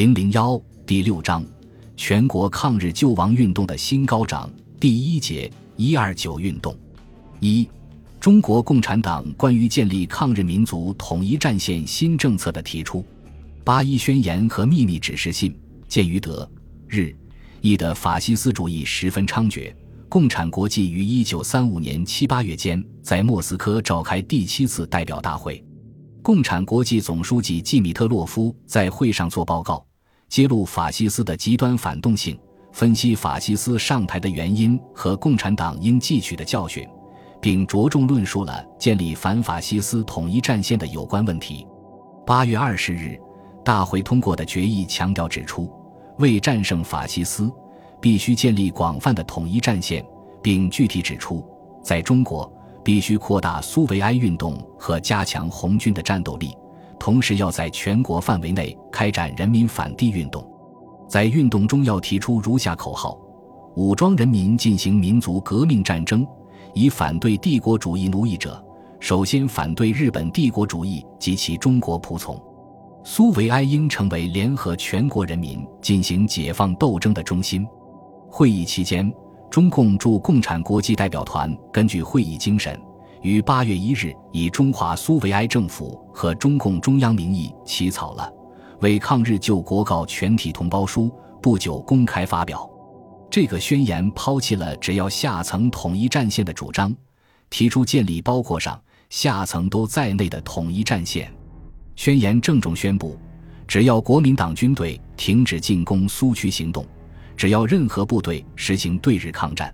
零零幺第六章，全国抗日救亡运动的新高涨。第一节一二九运动一，中国共产党关于建立抗日民族统一战线新政策的提出。八一宣言和秘密指示信。鉴于德、日、意的法西斯主义十分猖獗，共产国际于一九三五年七八月间在莫斯科召开第七次代表大会。共产国际总书记季米特洛夫在会上作报告。揭露法西斯的极端反动性，分析法西斯上台的原因和共产党应汲取的教训，并着重论述了建立反法西斯统一战线的有关问题。八月二十日，大会通过的决议强调指出，为战胜法西斯，必须建立广泛的统一战线，并具体指出，在中国必须扩大苏维埃运动和加强红军的战斗力。同时，要在全国范围内开展人民反帝运动，在运动中要提出如下口号：武装人民进行民族革命战争，以反对帝国主义奴役者。首先，反对日本帝国主义及其中国仆从。苏维埃应成为联合全国人民进行解放斗争的中心。会议期间，中共驻共产国际代表团根据会议精神。于八月一日，以中华苏维埃政府和中共中央名义起草了《为抗日救国告全体同胞书》，不久公开发表。这个宣言抛弃了只要下层统一战线的主张，提出建立包括上下层都在内的统一战线。宣言郑重宣布，只要国民党军队停止进攻苏区行动，只要任何部队实行对日抗战。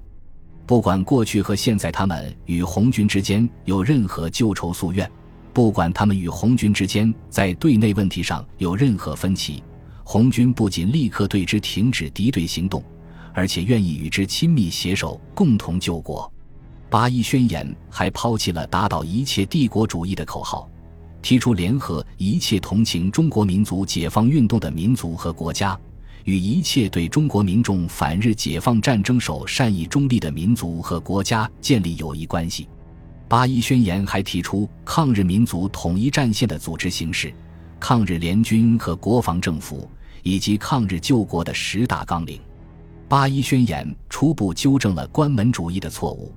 不管过去和现在，他们与红军之间有任何旧仇宿怨；不管他们与红军之间在对内问题上有任何分歧，红军不仅立刻对之停止敌对行动，而且愿意与之亲密携手，共同救国。八一宣言还抛弃了打倒一切帝国主义的口号，提出联合一切同情中国民族解放运动的民族和国家。与一切对中国民众反日解放战争手善意中立的民族和国家建立友谊关系。八一宣言还提出抗日民族统一战线的组织形式、抗日联军和国防政府以及抗日救国的十大纲领。八一宣言初步纠正了关门主义的错误，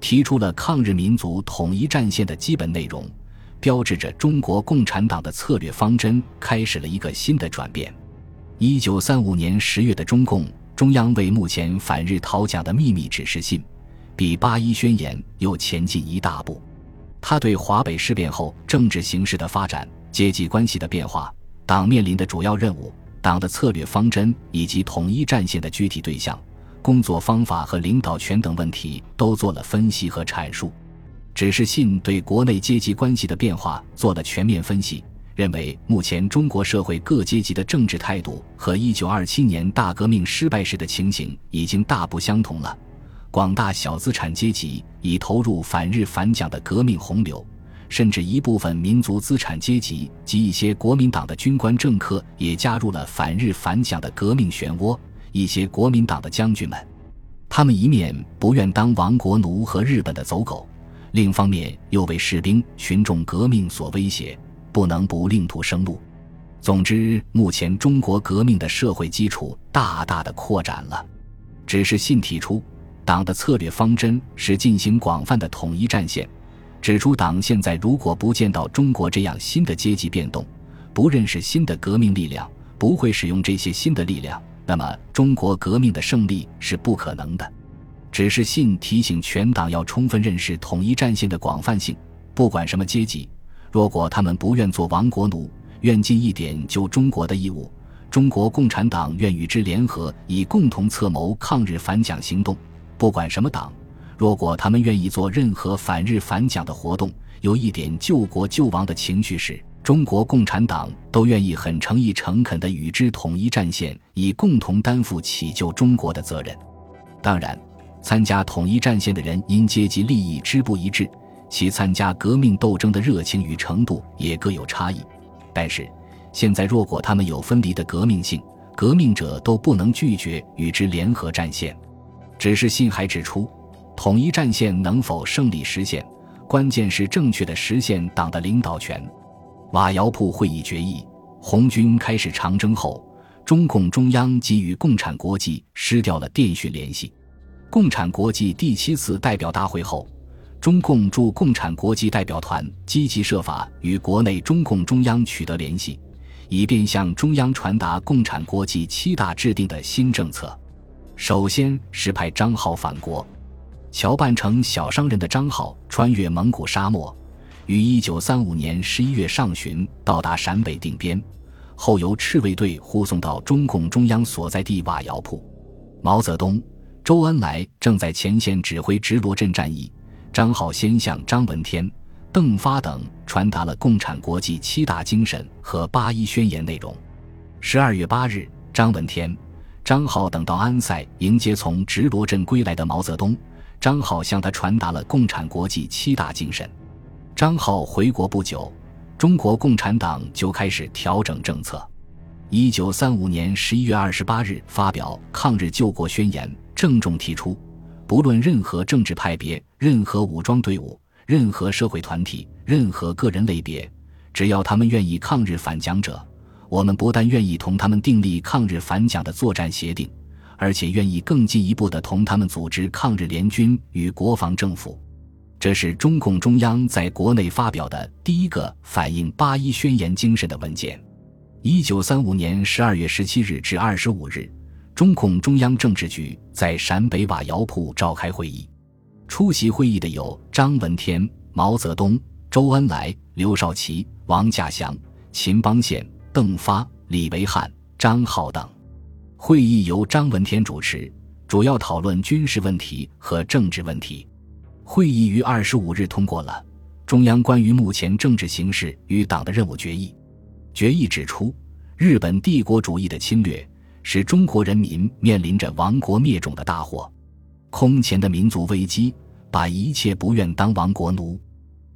提出了抗日民族统一战线的基本内容，标志着中国共产党的策略方针开始了一个新的转变。一九三五年十月的中共中央为目前反日讨蒋的秘密指示信，比八一宣言又前进一大步。他对华北事变后政治形势的发展、阶级关系的变化、党面临的主要任务、党的策略方针以及统一战线的具体对象、工作方法和领导权等问题都做了分析和阐述。指示信对国内阶级关系的变化做了全面分析。认为目前中国社会各阶级的政治态度和一九二七年大革命失败时的情形已经大不相同了。广大小资产阶级已投入反日反蒋的革命洪流，甚至一部分民族资产阶级及一些国民党的军官政客也加入了反日反蒋的革命漩涡。一些国民党的将军们，他们一面不愿当亡国奴和日本的走狗，另一方面又为士兵群众革命所威胁。不能不另图生路。总之，目前中国革命的社会基础大大的扩展了。只是信提出，党的策略方针是进行广泛的统一战线，指出党现在如果不见到中国这样新的阶级变动，不认识新的革命力量，不会使用这些新的力量，那么中国革命的胜利是不可能的。只是信提醒全党要充分认识统一战线的广泛性，不管什么阶级。如果他们不愿做亡国奴，愿尽一点救中国的义务，中国共产党愿与之联合，以共同策谋抗日反蒋行动。不管什么党，如果他们愿意做任何反日反蒋的活动，有一点救国救亡的情绪时，中国共产党都愿意很诚意诚恳地与之统一战线，以共同担负起救中国的责任。当然，参加统一战线的人因阶级利益之不一致。其参加革命斗争的热情与程度也各有差异，但是现在若果他们有分离的革命性，革命者都不能拒绝与之联合战线。只是信还指出，统一战线能否胜利实现，关键是正确的实现党的领导权。瓦窑铺会议决议，红军开始长征后，中共中央即与共产国际失掉了电讯联系。共产国际第七次代表大会后，中共驻共产国际代表团积极设法与国内中共中央取得联系，以便向中央传达共产国际七大制定的新政策。首先是派张浩返国。乔扮成小商人的张浩穿越蒙古沙漠，于一九三五年十一月上旬到达陕北定边，后由赤卫队护送到中共中央所在地瓦窑铺。毛泽东、周恩来正在前线指挥直罗镇战役，张浩先向张闻天、邓发等传达了共产国际七大精神和八一宣言内容。十二月八日，张闻天、张浩等到安塞迎接从直罗镇归来的毛泽东。张浩向他传达了共产国际七大精神。张浩回国不久，中国共产党就开始调整政策。一九三五年十一月二十八日发表《抗日救国宣言》，郑重提出：不论任何政治派别、任何武装队伍、任何社会团体、任何个人类别，只要他们愿意抗日反蒋者，我们不但愿意同他们订立抗日反蒋的作战协定。而且愿意更进一步的同他们组织抗日联军与国防政府，这是中共中央在国内发表的第一个反映八一宣言精神的文件。一九三五年十二月十七日至二十五日，中共中央政治局在陕北瓦窑铺召开会议，出席会议的有张闻天、毛泽东、周恩来、刘少奇、王稼祥、秦邦宪、邓发、李维汉、张浩等。会议由张闻天主持，主要讨论军事问题和政治问题。会议于二十五日通过了中央关于目前政治形势与党的任务决议。决议指出，日本帝国主义的侵略使中国人民面临着亡国灭种的大祸，空前的民族危机把一切不愿当亡国奴、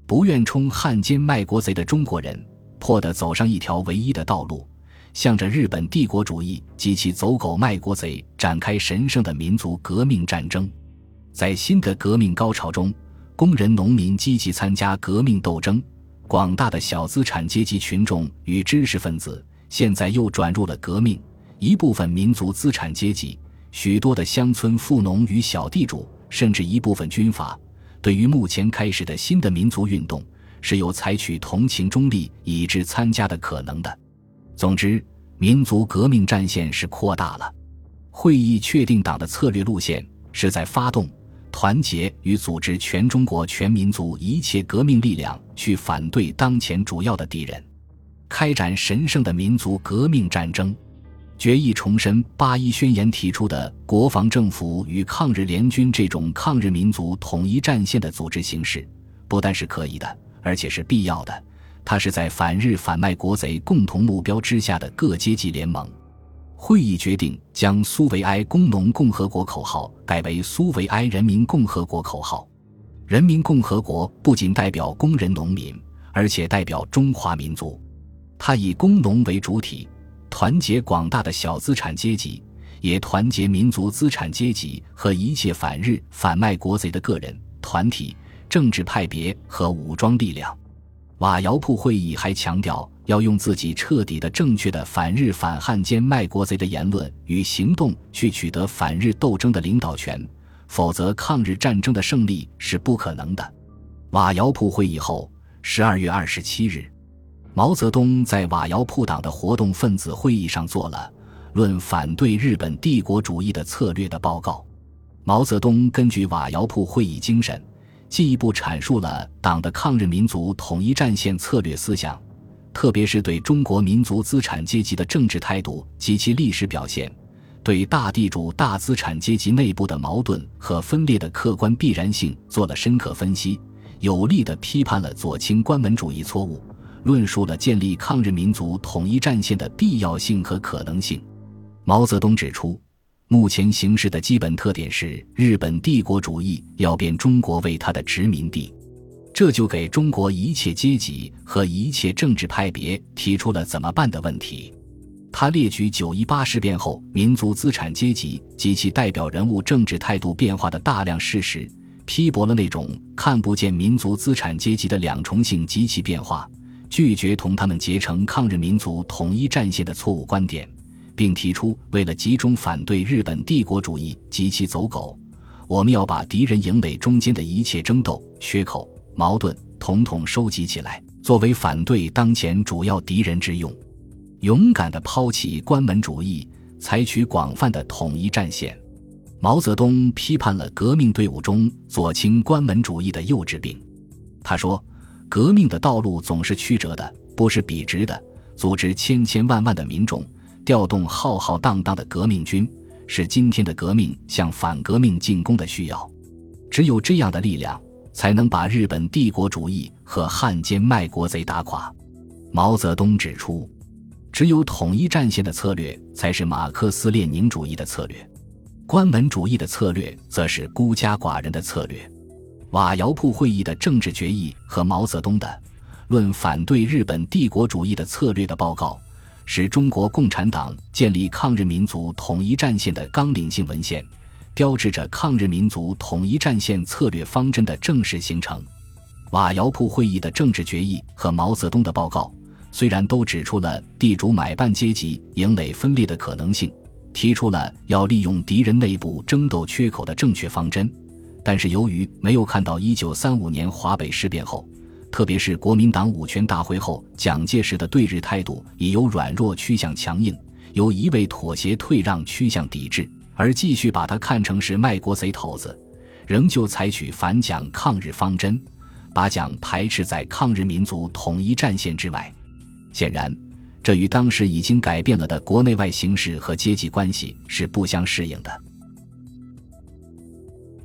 不愿充汉奸卖国贼的中国人迫得走上一条唯一的道路。向着日本帝国主义及其走狗卖国贼展开神圣的民族革命战争，在新的革命高潮中，工人、农民积极参加革命斗争，广大的小资产阶级群众与知识分子现在又转入了革命。一部分民族资产阶级、许多的乡村富农与小地主，甚至一部分军阀，对于目前开始的新的民族运动，是有采取同情中立以致参加的可能的。总之，民族革命战线是扩大了。会议确定党的策略路线是在发动、团结与组织全中国全民族一切革命力量去反对当前主要的敌人，开展神圣的民族革命战争。决议重申八一宣言提出的国防政府与抗日联军这种抗日民族统一战线的组织形式，不但是可以的，而且是必要的。它是在反日反卖国贼共同目标之下的各阶级联盟。会议决定将苏维埃工农共和国口号改为苏维埃人民共和国口号。人民共和国不仅代表工人农民，而且代表中华民族。它以工农为主体，团结广大的小资产阶级，也团结民族资产阶级和一切反日反卖国贼的个人、团体、政治派别和武装力量。瓦窑铺会议还强调，要用自己彻底的、正确的反日反汉奸卖国贼的言论与行动去取得反日斗争的领导权，否则抗日战争的胜利是不可能的。瓦窑铺会议后，十二月二十七日，毛泽东在瓦窑铺党的活动分子会议上做了《论反对日本帝国主义的策略》的报告。毛泽东根据瓦窑铺会议精神。进一步阐述了党的抗日民族统一战线策略思想，特别是对中国民族资产阶级的政治态度及其历史表现，对大地主大资产阶级内部的矛盾和分裂的客观必然性做了深刻分析，有力地批判了左倾关门主义错误，论述了建立抗日民族统一战线的必要性和可能性。毛泽东指出。目前形势的基本特点是，日本帝国主义要变中国为他的殖民地，这就给中国一切阶级和一切政治派别提出了怎么办的问题。他列举九一八事变后民族资产阶级及其代表人物政治态度变化的大量事实，批驳了那种看不见民族资产阶级的两重性及其变化，拒绝同他们结成抗日民族统一战线的错误观点。并提出，为了集中反对日本帝国主义及其走狗，我们要把敌人营垒中间的一切争斗、缺口、矛盾统统收集起来，作为反对当前主要敌人之用，勇敢地抛弃关门主义，采取广泛的统一战线。毛泽东批判了革命队伍中左倾关门主义的幼稚病。他说：“革命的道路总是曲折的，不是笔直的。组织千千万万的民众，调动浩浩荡荡的革命军，是今天的革命向反革命进攻的需要。只有这样的力量，才能把日本帝国主义和汉奸卖国贼打垮。”毛泽东指出：“只有统一战线的策略，才是马克思列宁主义的策略。”关门主义的策略，则是孤家寡人的策略。瓦窑铺会议的政治决议和毛泽东的《论反对日本帝国主义的策略》的报告，是中国共产党建立抗日民族统一战线的纲领性文献，标志着抗日民族统一战线策略方针的正式形成。瓦窑铺会议的政治决议和毛泽东的报告，虽然都指出了地主买办阶级营垒分裂的可能性。提出了要利用敌人内部争斗缺口的正确方针，但是由于没有看到一九三五年华北事变后，特别是国民党五全大会后蒋介石的对日态度已由软弱趋向强硬，由一味妥协退让趋向抵制，而继续把他看成是卖国贼头子，仍旧采取反蒋抗日方针，把蒋排斥在抗日民族统一战线之外，显然。这与当时已经改变了的国内外形势和阶级关系是不相适应的。